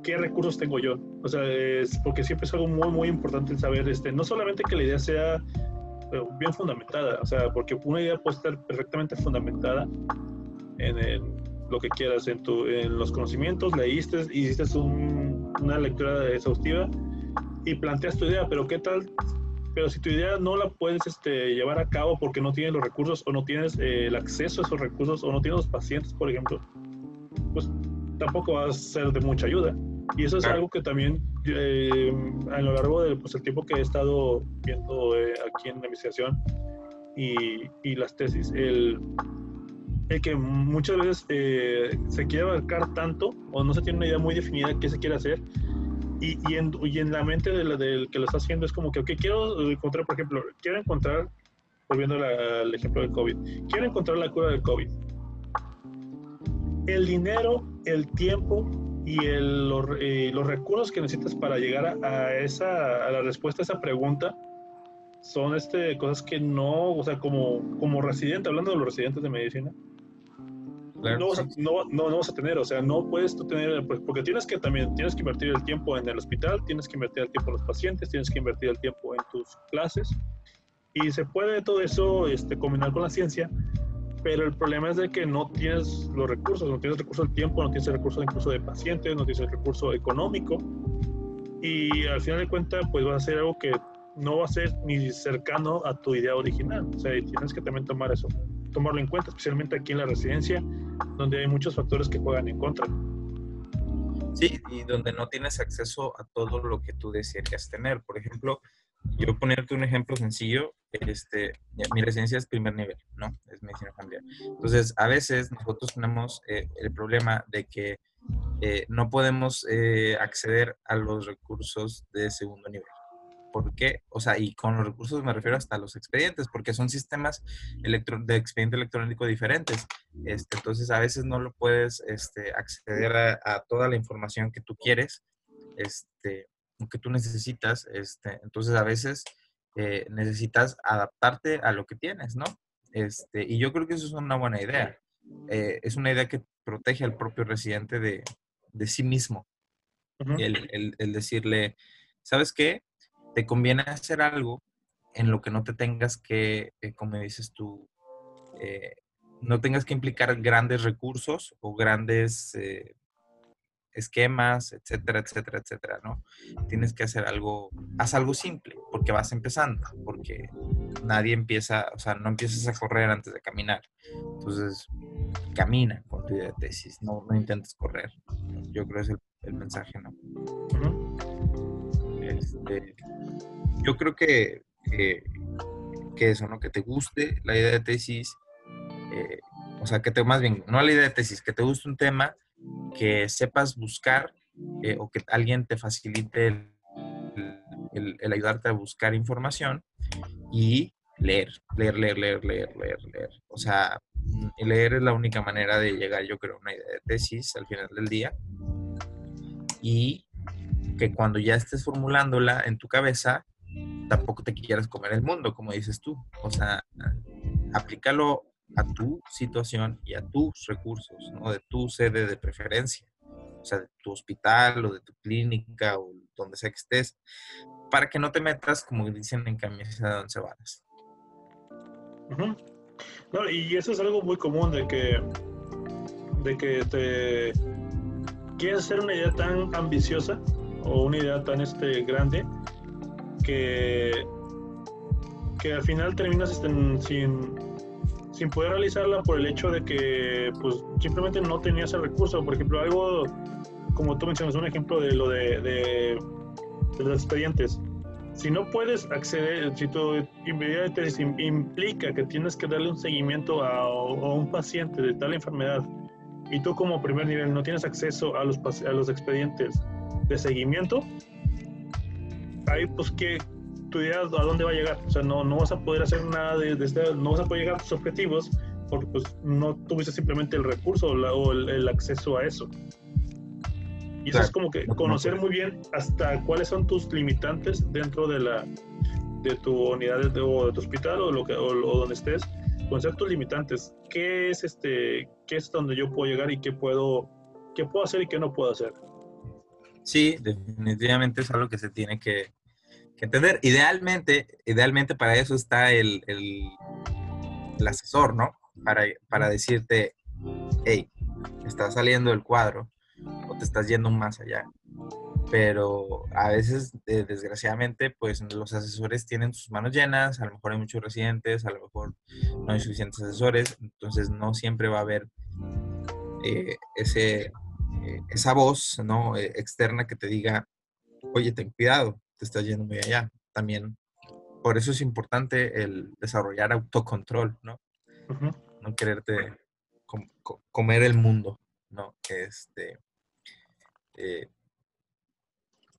qué recursos tengo yo. O sea, es porque siempre es algo muy, muy importante el saber, este, no solamente que la idea sea eh, bien fundamentada, o sea, porque una idea puede estar perfectamente fundamentada en, lo que quieras, en, tu, en los conocimientos, leíste, hiciste una lectura exhaustiva y planteas tu idea, pero ¿qué tal? Pero si tu idea no la puedes este, llevar a cabo porque no tienes los recursos o no tienes eh, el acceso a esos recursos o no tienes los pacientes, por ejemplo, pues tampoco va a ser de mucha ayuda. Y eso es algo que también eh, a lo largo del pues, el tiempo que he estado viendo eh, aquí en la investigación y, y las tesis, el, el, que muchas veces eh, se quiere abarcar tanto o no se tiene una idea muy definida de qué se quiere hacer. Y, y, en, y en la mente del, del que lo está haciendo es como que, ok, quiero encontrar, por ejemplo, quiero encontrar, volviendo al ejemplo del COVID, quiero encontrar la cura del COVID. El dinero, el tiempo y el, los, eh, los, recursos que necesitas para llegar a, esa, a la respuesta a esa pregunta son este, cosas que no, o sea, como, como residente, hablando de los residentes de medicina, no, vas a, no, no, vas a tener, o sea, no puedes tú tener, pues, porque tienes que también, tienes que invertir el tiempo en el hospital, tienes que invertir el tiempo en los pacientes, tienes que invertir el tiempo en tus clases, y se puede todo eso este, combinar con la ciencia, pero el problema es de que no tienes los recursos, no tienes recursos del tiempo, no tienes el recurso incluso de pacientes, no tienes el recurso económico y al final de cuentas pues va a ser algo que no va a ser ni cercano a tu idea original. O sea, tienes que también tomar eso, tomarlo en cuenta, especialmente aquí en la residencia, donde hay muchos factores que juegan en contra. Sí, y donde no tienes acceso a todo lo que tú desearías tener. Por ejemplo, yo ponerte un ejemplo sencillo, este, mi residencia es primer nivel, ¿no? Es medicina familiar. Entonces, a veces nosotros tenemos eh, el problema de que eh, no podemos eh, acceder a los recursos de segundo nivel. ¿Por qué? O sea, y con los recursos me refiero hasta los expedientes, porque son sistemas de expediente electrónico diferentes. Este, entonces, a veces no lo puedes este, acceder a, a, toda la información que tú quieres este, que tú necesitas. Este, entonces a veces eh, necesitas adaptarte a lo que tienes, ¿no? Este, y yo creo que eso es una buena idea. Eh, es una idea que protege al propio residente de, de sí mismo. el, el, el, decirle, ¿sabes qué? Te conviene hacer algo en lo que no te tengas que, eh, como dices tú, no tengas que implicar grandes recursos o grandes esquemas, etcétera, etcétera, etcétera, ¿no? Tienes que hacer algo, haz algo simple, porque vas empezando, porque nadie empieza, o sea, no empiezas a correr antes de caminar. Entonces, camina con tu idea de tesis, no, no intentes correr. Yo creo que es el, mensaje, ¿no? Este, yo creo que, que, eso, ¿no? Que te guste la idea de tesis, eh, o sea, que te, más bien, no la idea de tesis, que te guste un tema, que sepas buscar eh, o que alguien te facilite el, ayudarte a buscar información y leer, leer, leer, leer, leer, leer, leer. O sea, leer es la única manera de llegar, yo creo, a una idea de tesis al final del día. Y que cuando ya estés formulándola en tu cabeza, tampoco te quieras comer el mundo, como dices tú. O sea, aplícalo a tu situación y a tus recursos, ¿no? De tu sede de preferencia, o sea, de tu hospital o de tu clínica o donde sea que estés, para que no te metas, como dicen, en camisa de once varas. no, y eso es algo muy común de que, de que te quieres hacer una idea tan ambiciosa o una idea tan este, grande que, que al final terminas este, sin sin poder realizarla por el hecho de que pues simplemente no tenías el recurso. Por ejemplo, algo como tú mencionas, un ejemplo de lo de, de, los expedientes. Si no puedes acceder, si tu de tesis implica que tienes que darle un seguimiento a, a, un paciente de tal enfermedad y tú como primer nivel no tienes acceso a los, a los expedientes de seguimiento, ahí pues qué, tu idea a dónde va a llegar. O sea, no, no vas a poder hacer nada de, este, no vas a poder llegar a tus objetivos porque pues no tuviste simplemente el recurso o, el, acceso a eso. Y eso es como que conocer muy bien hasta cuáles son tus limitantes dentro de la de tu unidad de, o de tu hospital o lo que o, donde estés, conocer tus limitantes. ¿Qué es este qué es donde yo puedo llegar y qué puedo qué puedo hacer y qué no puedo hacer? Sí, definitivamente es algo que se tiene que, entender. Idealmente, idealmente para eso está el, el, asesor, ¿no? Para, para decirte, hey, estás saliendo del cuadro o te estás yendo más allá. Pero a veces, desgraciadamente, pues los asesores tienen sus manos llenas, a lo mejor hay muchos residentes, a lo mejor no hay suficientes asesores, entonces no siempre va a haber eh, ese, eh, esa voz ¿no? Eh, externa que te diga, oye, ten cuidado, te estás yendo muy allá. También, por eso es importante el desarrollar autocontrol, ¿no? No quererte comer el mundo, ¿no? Este, eh,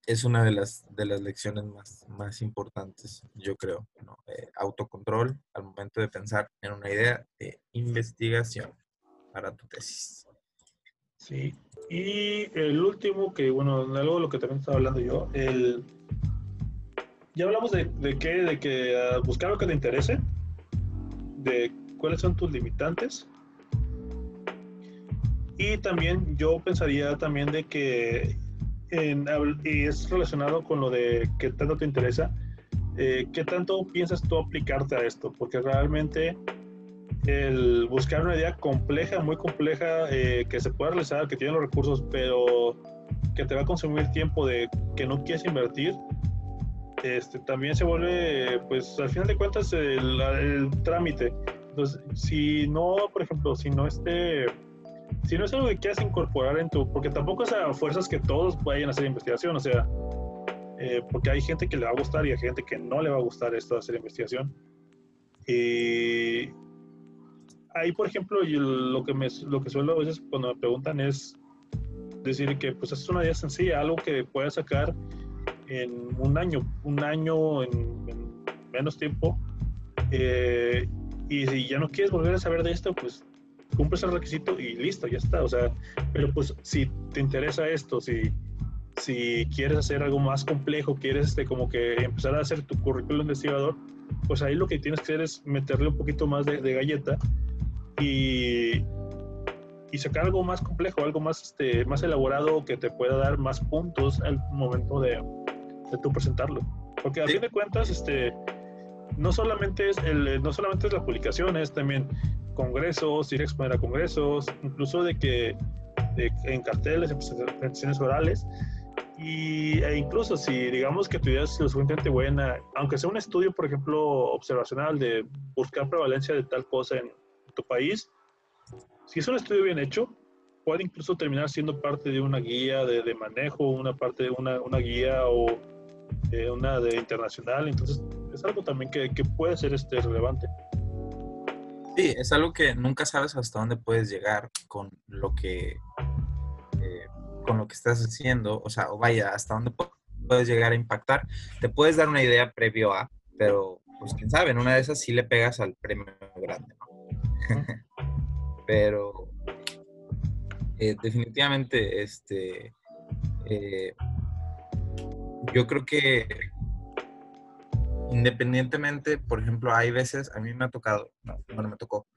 es una de las, de las lecciones más, más importantes, yo creo, ¿no? autocontrol al momento de pensar en una idea de investigación para tu tesis. Sí, y el último, que bueno, algo de lo que también estaba hablando yo, el... Ya hablamos de, de qué, de que ah, buscar lo que te interese, de cuáles son tus limitantes. Y también yo pensaría también de que, y es relacionado con lo de qué tanto te interesa, eh, qué tanto piensas tú aplicarte a esto, porque realmente el buscar una idea compleja, muy compleja, eh, que se pueda realizar, que tiene los recursos, pero que te va a consumir tiempo de que no quieres invertir, este, también se vuelve, pues al final de cuentas, el, trámite. Entonces, si no, por ejemplo, si no este, si no es algo que quieras incorporar en tu, porque tampoco es a fuerzas que todos vayan a hacer investigación, o sea, eh, porque hay gente que le va a gustar y hay gente que no le va a gustar esto de hacer investigación. Y ahí, por ejemplo, lo que, me, lo que suelo a veces cuando me preguntan es decir que pues es una idea sencilla, algo que puedas sacar en un año, un año en, menos tiempo. Eh, y si ya no quieres volver a saber de esto, pues cumples el requisito y listo, ya está. O sea, pero pues si te interesa esto, si, si quieres hacer algo más complejo, quieres este, como que empezar a hacer tu currículum investigador, pues ahí lo que tienes que hacer es meterle un poquito más de, de galleta y, y sacar algo más complejo, algo más, este, más elaborado que te pueda dar más puntos al momento de, de tú presentarlo. Porque a fin de cuentas, este, no solamente es el, no solamente es la publicación, es también congresos, ir a exponer a congresos, incluso de que en carteles, en presentaciones orales, y, e incluso si digamos que tu idea es lo suficientemente buena, aunque sea un estudio, por ejemplo, observacional de buscar prevalencia de tal cosa en, tu país, si es un estudio bien hecho, puede incluso terminar siendo parte de una guía de, manejo, una parte de una, una guía o eh, una de internacional. Entonces, es algo también que, que, puede ser este, relevante. Sí, es algo que nunca sabes hasta dónde puedes llegar con lo que, eh, con lo que estás haciendo. O sea, o vaya, hasta dónde puedes llegar a impactar. Te puedes dar una idea previo a, pero pues quién sabe, en una de esas sí le pegas al premio grande. ¿no? [laughs] Pero eh, definitivamente, este, eh, yo creo que independientemente, por ejemplo, hay veces, a mí me ha tocado, no, no me tocó,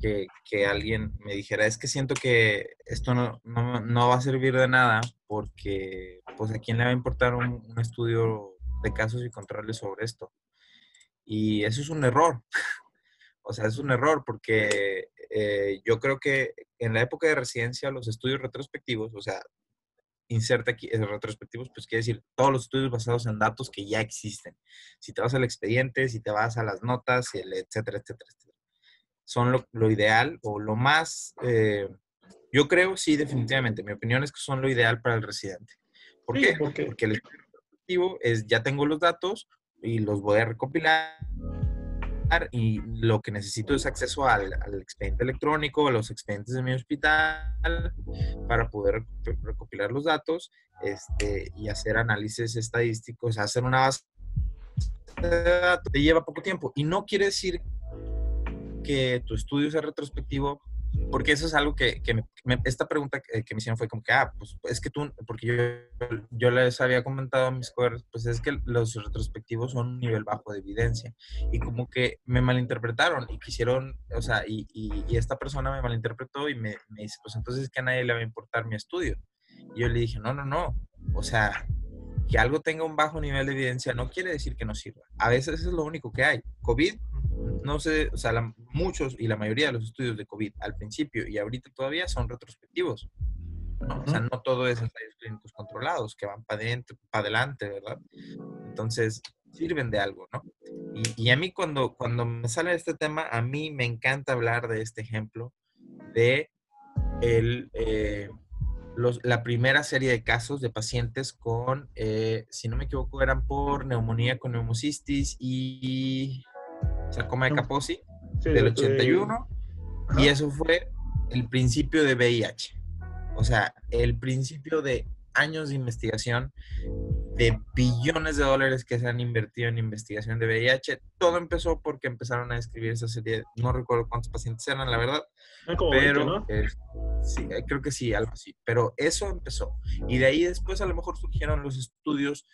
que, que, alguien me dijera, es que siento que esto no, no, no, va a servir de nada porque, pues, ¿a quién le va a importar un, un estudio de casos y controles sobre esto? Y eso es un error. [laughs] O sea, es un error porque eh, yo creo que en la época de residencia los estudios retrospectivos, o sea, inserta aquí, retrospectivos, pues quiere decir todos los estudios basados en datos que ya existen. Si te vas al expediente, si te vas a las notas, etcétera, etcétera, etcétera. Son lo, ideal o lo más, eh, yo creo, sí, definitivamente. Mi opinión es que son lo ideal para el residente. ¿Por qué? Porque el estudio retrospectivo es, ya tengo los datos y los voy a recopilar y lo que necesito es acceso al, expediente electrónico, a los expedientes de mi hospital para poder recopilar los datos este, y hacer análisis estadísticos, hacer una base te lleva poco tiempo. Y no quiere decir que tu estudio sea retrospectivo, porque eso es algo que, esta pregunta que, me hicieron fue como que, ah, pues es que tú, porque yo, yo les había comentado a mis colegas, pues es que los retrospectivos son un nivel bajo de evidencia. Y como que me malinterpretaron y quisieron, o sea, y, y, esta persona me malinterpretó y me, me dice, pues entonces es que a nadie le va a importar mi estudio. Y yo le dije, no, no, no, o sea, que algo tenga un bajo nivel de evidencia no quiere decir que no sirva. A veces es lo único que hay. COVID, no sé, o sea, muchos y la mayoría de los estudios de COVID al principio y ahorita todavía son retrospectivos. ¿no? O sea, no todo es ensayos clínicos controlados que van para adentro, para adelante, ¿verdad? Entonces, sirven de algo, ¿no? Y, a mí cuando, cuando me sale este tema, a mí me encanta hablar de este ejemplo de el, eh, la primera serie de casos de pacientes con, eh, si no me equivoco, eran por neumonía con neumocistis y sarcoma de Kaposi del 81. Y eso fue el principio de VIH. O sea, el principio de años de investigación, de billones de dólares que se han invertido en investigación de VIH. Todo empezó porque empezaron a escribir esa serie, no recuerdo cuántos pacientes eran, la verdad, ah, pero sí, eh, creo que sí, algo así. Pero eso empezó. Y de ahí después a lo mejor surgieron los estudios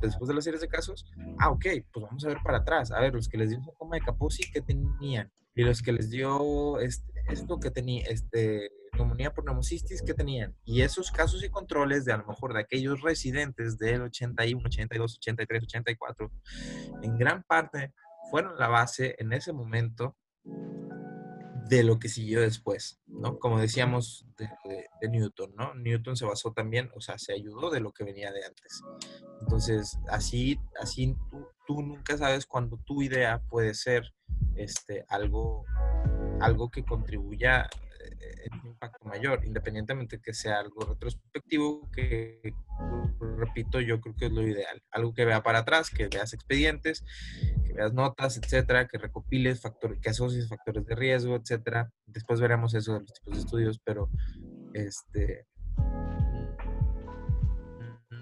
después de las series de casos. Ah, ok, pues vamos a ver para atrás. A ver, los que les dio sarcoma de Kaposi, ¿qué tenían? Y los que les dio este, esto que tenía, este, neumonía por neumocistis que tenían. Y esos casos y controles de a lo mejor de aquellos residentes del 81, 82, 83, 84, en gran parte fueron la base en ese momento de lo que siguió después, ¿no? Como decíamos de, Newton, ¿no? Newton se basó también, o sea, se ayudó de lo que venía de antes. Entonces, así, así tú, tú nunca sabes cuando tu idea puede ser este, algo, algo que contribuya un impacto mayor, independientemente que sea algo retrospectivo, que, repito, yo creo que es lo ideal. Algo que vea para atrás, que veas expedientes, que veas notas, etcétera, que recopiles factores, que asocies factores de riesgo, etcétera. Después veremos eso de los tipos de estudios, pero este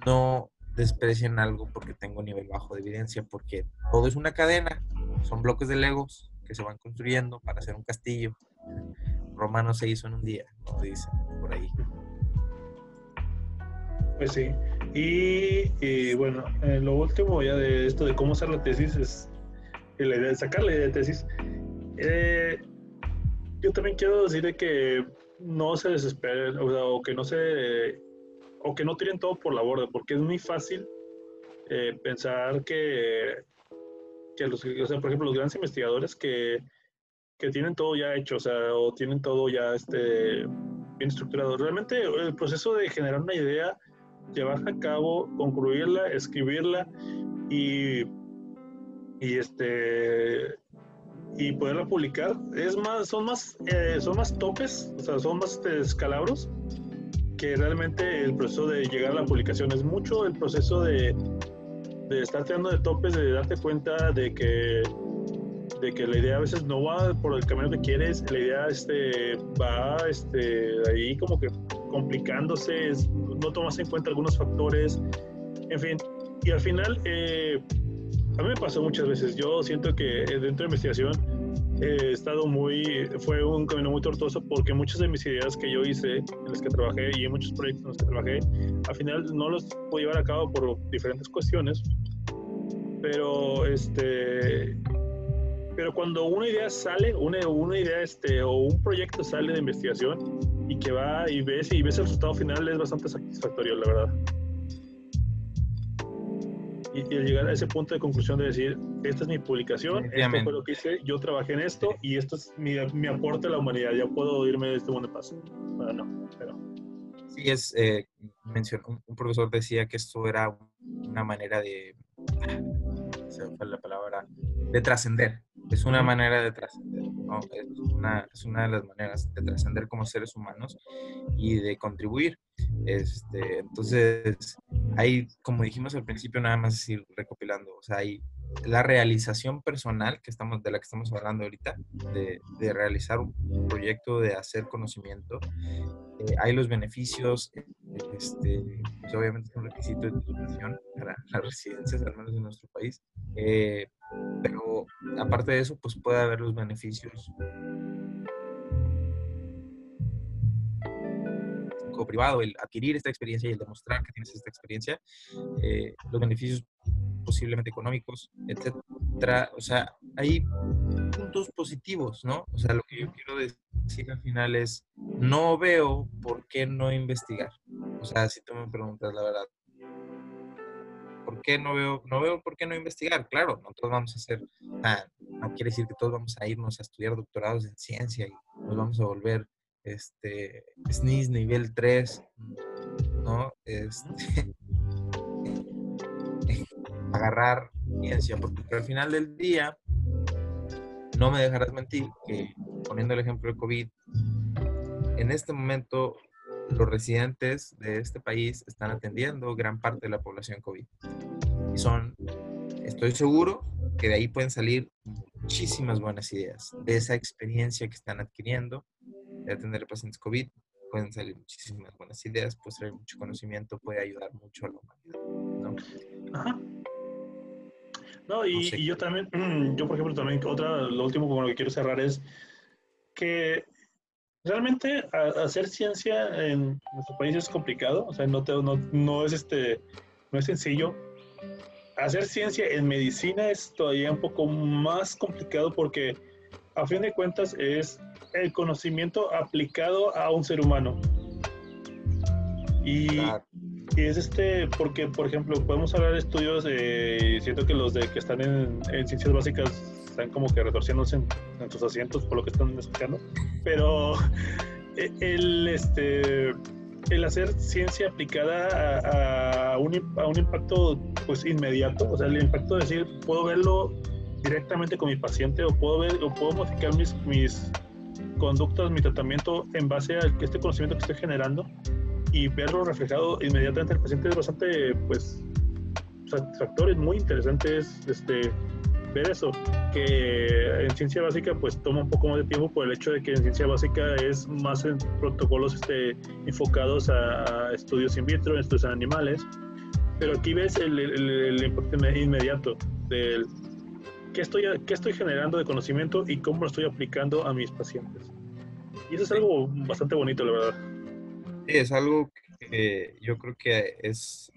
no desprecien algo porque tengo nivel bajo de evidencia, porque todo es una cadena, son bloques de legos que se van construyendo para hacer un castillo romano se hizo en un día, como dicen por ahí. Pues sí. Y, bueno, eh, lo último ya de esto de cómo hacer la tesis es la idea de sacar la idea de tesis. Eh, yo también quiero decir que no se desesperen o, que no se o que no tiren todo por la borda, porque es muy fácil eh, pensar que, que los, o sea, por ejemplo, los grandes investigadores que que tienen todo ya hecho, o sea, o tienen todo ya este, bien estructurado. Realmente el proceso de generar una idea, llevarla a cabo, concluirla, escribirla y, y este y poderla publicar es más son más eh, son más topes o sea son más este, escalabros que realmente el proceso de llegar a la publicación es mucho el proceso de, de estar tirando de topes de darte cuenta de que de que la idea a veces no va por el camino que quieres, la idea este, va este, ahí como que complicándose, no tomas en cuenta algunos factores, en fin, y al final, eh, a mí me pasó muchas veces, yo siento que dentro de investigación he estado muy, fue un camino muy tortuoso porque muchas de mis ideas que yo hice, en las que trabajé y en muchos proyectos en los que trabajé, al final no los pude llevar a cabo por diferentes cuestiones, pero este pero cuando una idea sale, una, una idea este, o un proyecto sale de investigación y que va y ves y ves el resultado final es bastante satisfactorio, la verdad. Y, y llegar a ese punto de conclusión de decir, esta es mi publicación, esto fue lo que hice, yo trabajé en esto y esto es mi, mi aporte a la humanidad, ya puedo irme de este mundo de paso. Bueno, no, pero... Sí, es, eh, mencionó, un, profesor decía que esto era una manera de, se fue la palabra, de trascender, es una manera de trascender, ¿no? es, una, es, una, de las maneras de trascender como seres humanos y de contribuir. Este, entonces, hay, como dijimos al principio, nada más ir recopilando, o sea, hay la realización personal que estamos, de la que estamos hablando ahorita, de, de realizar un proyecto, de hacer conocimiento, eh, hay los beneficios, este, pues obviamente es un requisito de titulación para las residencias, al menos en nuestro país, Eh, pero aparte de eso, pues puede haber los beneficios privado, el adquirir esta experiencia y el demostrar que tienes esta experiencia, eh, los beneficios posiblemente económicos, etcétera. O sea, hay puntos positivos, ¿no? O sea, lo que yo quiero decir al final es, no veo por qué no investigar. O sea, si tú me preguntas la verdad, ¿por qué no veo, no veo por qué no investigar? Claro, no todos vamos a hacer, no quiere decir que todos vamos a irnos a estudiar doctorados en ciencia y nos vamos a volver este, SNIS nivel 3, ¿no? Este, [laughs] agarrar ciencia, porque al final del día, no me dejarás mentir que, poniendo el ejemplo de COVID, en este momento los residentes de este país están atendiendo gran parte de la población COVID. Y son, estoy seguro que de ahí pueden salir muchísimas buenas ideas, de esa experiencia que están adquiriendo de atender pacientes COVID, pueden salir muchísimas buenas ideas, puede traer mucho conocimiento, puede ayudar mucho a la humanidad. ¿no? Ajá. No, y, yo también, [clears throat] yo por ejemplo también, otra, lo último con lo que quiero cerrar es que realmente hacer ciencia en nuestro país es complicado, o sea, no, no, no, es este, no es sencillo. Hacer ciencia en medicina es todavía un poco más complicado porque a fin de cuentas es el conocimiento aplicado a un ser humano. Y, es este, porque, por ejemplo, podemos hablar de estudios, de, siento que los de que están en, ciencias básicas están como que retorciéndose en, sus asientos por lo que están escuchando, pero [laughs] e, el, este, el hacer ciencia aplicada a, un, a un impacto pues inmediato, o sea, el impacto de decir, puedo verlo directamente con mi paciente o puedo ver o puedo modificar mis, mis conductas, mi tratamiento en base a este conocimiento que estoy generando y verlo reflejado inmediatamente en el paciente es bastante, pues, satisfactorio, es muy interesante este, ver eso, que en ciencia básica pues toma un poco más de tiempo por el hecho de que en ciencia básica es más en protocolos este, enfocados a, estudios in vitro, estudios en animales, pero aquí ves el, el, el impacto inmediato del qué estoy, qué estoy generando de conocimiento y cómo lo estoy aplicando a mis pacientes. Y eso es algo bastante bonito, la verdad. Sí, es algo que yo creo que es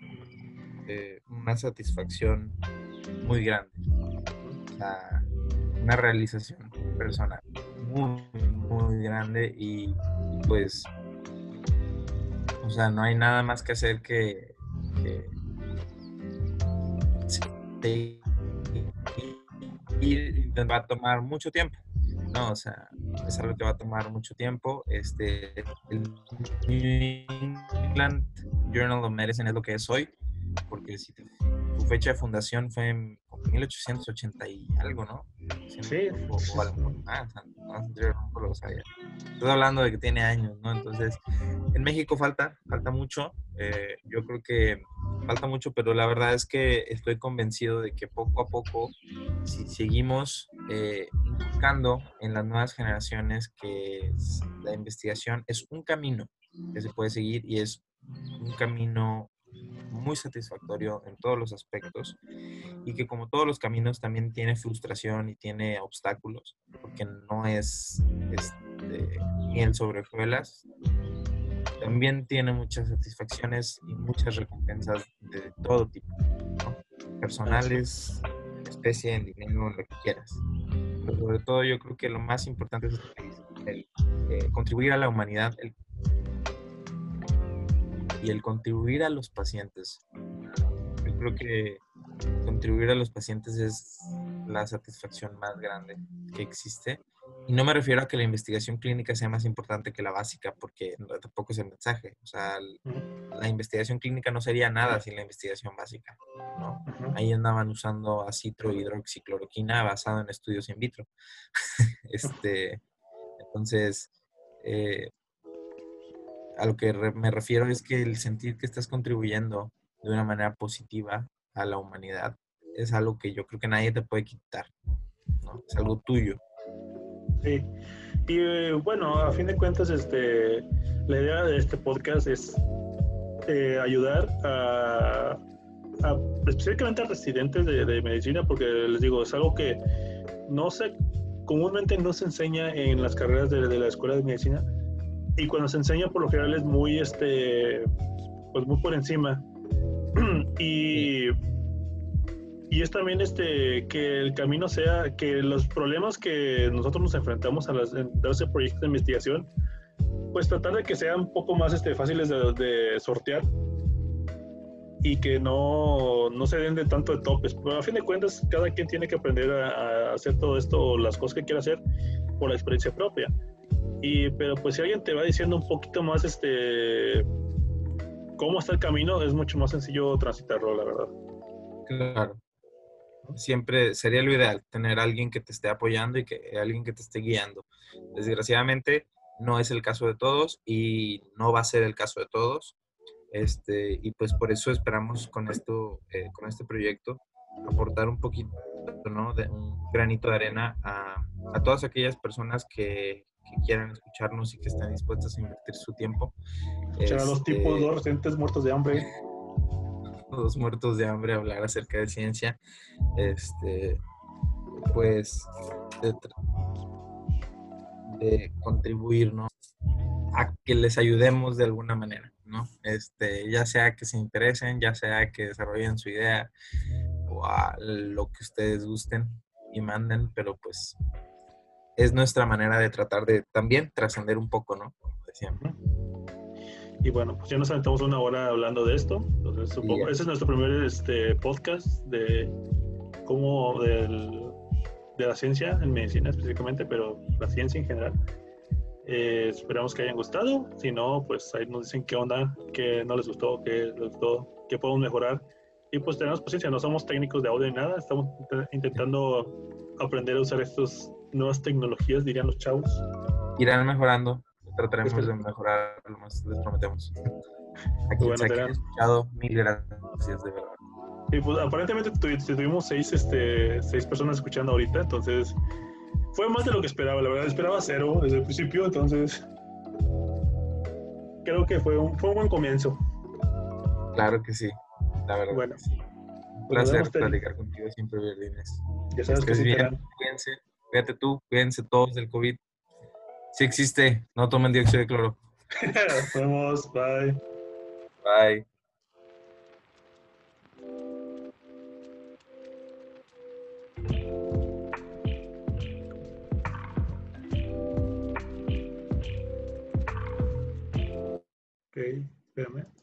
eh, una satisfacción muy grande. Una realización personal muy, muy grande y pues, o sea, no hay nada más que hacer que, que y va a tomar mucho tiempo. No, o sea, es algo que va a tomar mucho tiempo. Este, el New England Journal of Medicine es lo que es hoy, porque si tu fecha de fundación fue en 1880 y algo, ¿no? Sí. O, algo más, no, lo sabía. Estoy hablando de que tiene años, ¿no? Entonces, en México falta, falta mucho. Eh, yo creo que falta mucho, pero la verdad es que estoy convencido de que poco a poco, si seguimos eh, buscando en las nuevas generaciones que la investigación es un camino que se puede seguir y es un camino muy satisfactorio en todos los aspectos y que como todos los caminos también tiene frustración y tiene obstáculos, porque no es este, miel sobre hojuelas, también tiene muchas satisfacciones y muchas recompensas de todo tipo, personales, especie, en dinero, lo que quieras. Pero sobre todo yo creo que lo más importante es el, eh, contribuir a la humanidad y el contribuir a los pacientes. Yo creo que contribuir a los pacientes es la satisfacción más grande que existe y no me refiero a que la investigación clínica sea más importante que la básica, porque tampoco es el mensaje. O sea, la investigación clínica no sería nada sin la investigación básica. ¿no? Ahí andaban usando acitro hidroxicloroquina basado en estudios in vitro. [laughs] este, entonces, eh, a lo que me refiero es que el sentir que estás contribuyendo de una manera positiva a la humanidad es algo que yo creo que nadie te puede quitar. ¿no? Es algo tuyo. Sí. Y eh, bueno, a fin de cuentas, este, la idea de este podcast es eh, ayudar a específicamente a residentes de, de, medicina, porque les digo, es algo que no se, comúnmente no se enseña en las carreras de, de la escuela de medicina, y cuando se enseña por lo general es muy, este, pues muy por encima. [clears throat] y, y es también este, que el camino sea, que los problemas que nosotros nos enfrentamos a las, en ese proyecto de investigación, pues tratar de que sean un poco más este, fáciles de, de sortear y que no, no, se den de tanto de topes. Pero a fin de cuentas, cada quien tiene que aprender a, a hacer todo esto, las cosas que quiere hacer, por la experiencia propia. Y, pero pues si alguien te va diciendo un poquito más este cómo está el camino, es mucho más sencillo transitarlo, la verdad. Claro. Siempre sería lo ideal tener alguien que te esté apoyando y que alguien que te esté guiando. Desgraciadamente no es el caso de todos y no va a ser el caso de todos. Este, y pues por eso esperamos con esto, eh, con este proyecto, aportar un poquito, ¿no? De un granito de arena a, a todas aquellas personas que, que quieran escucharnos y que estén dispuestas a invertir su tiempo. Escuchar a los tipos, este, dos recientes muertos de hambre. Dos muertos de hambre, hablar acerca de ciencia. Este, pues, de, de contribuir, ¿no? A que les ayudemos de alguna manera, ¿no? Este, ya sea que se interesen, ya sea que desarrollen su idea o a lo que ustedes gusten y manden, pero pues es nuestra manera de tratar de también trascender un poco, ¿no? Y bueno, pues ya nos aventamos una hora hablando de esto. Entonces, supongo, ese es nuestro primer este, podcast de cómo del, de la ciencia, en medicina específicamente, pero la ciencia en general. Eh, esperamos que hayan gustado. Si no, pues ahí nos dicen qué onda, qué no les gustó, qué les gustó, qué podemos mejorar. Y pues tenemos paciencia, no somos técnicos de audio ni nada, estamos intentando aprender a usar estos nuevas tecnologías, dirían los chavos. Irán mejorando. Trataremos de mejorar lo más les prometemos. Aquí bueno, se ha escuchado, mil gracias, de verdad. Y pues aparentemente tuvimos seis, este, seis personas escuchando ahorita, entonces fue más de lo que esperaba, la verdad, esperaba cero desde el principio, entonces creo que fue un, fue un buen comienzo. Claro que sí, la verdad. Bueno, un pues placer platicar contigo siempre, Verdines. Ya sabes que, que bien, cuídense. Cuídate tú, cuídense todos del COVID. Si existe, no tomen dióxido de cloro. [laughs] Nos bye. Bye. Okay, espérame.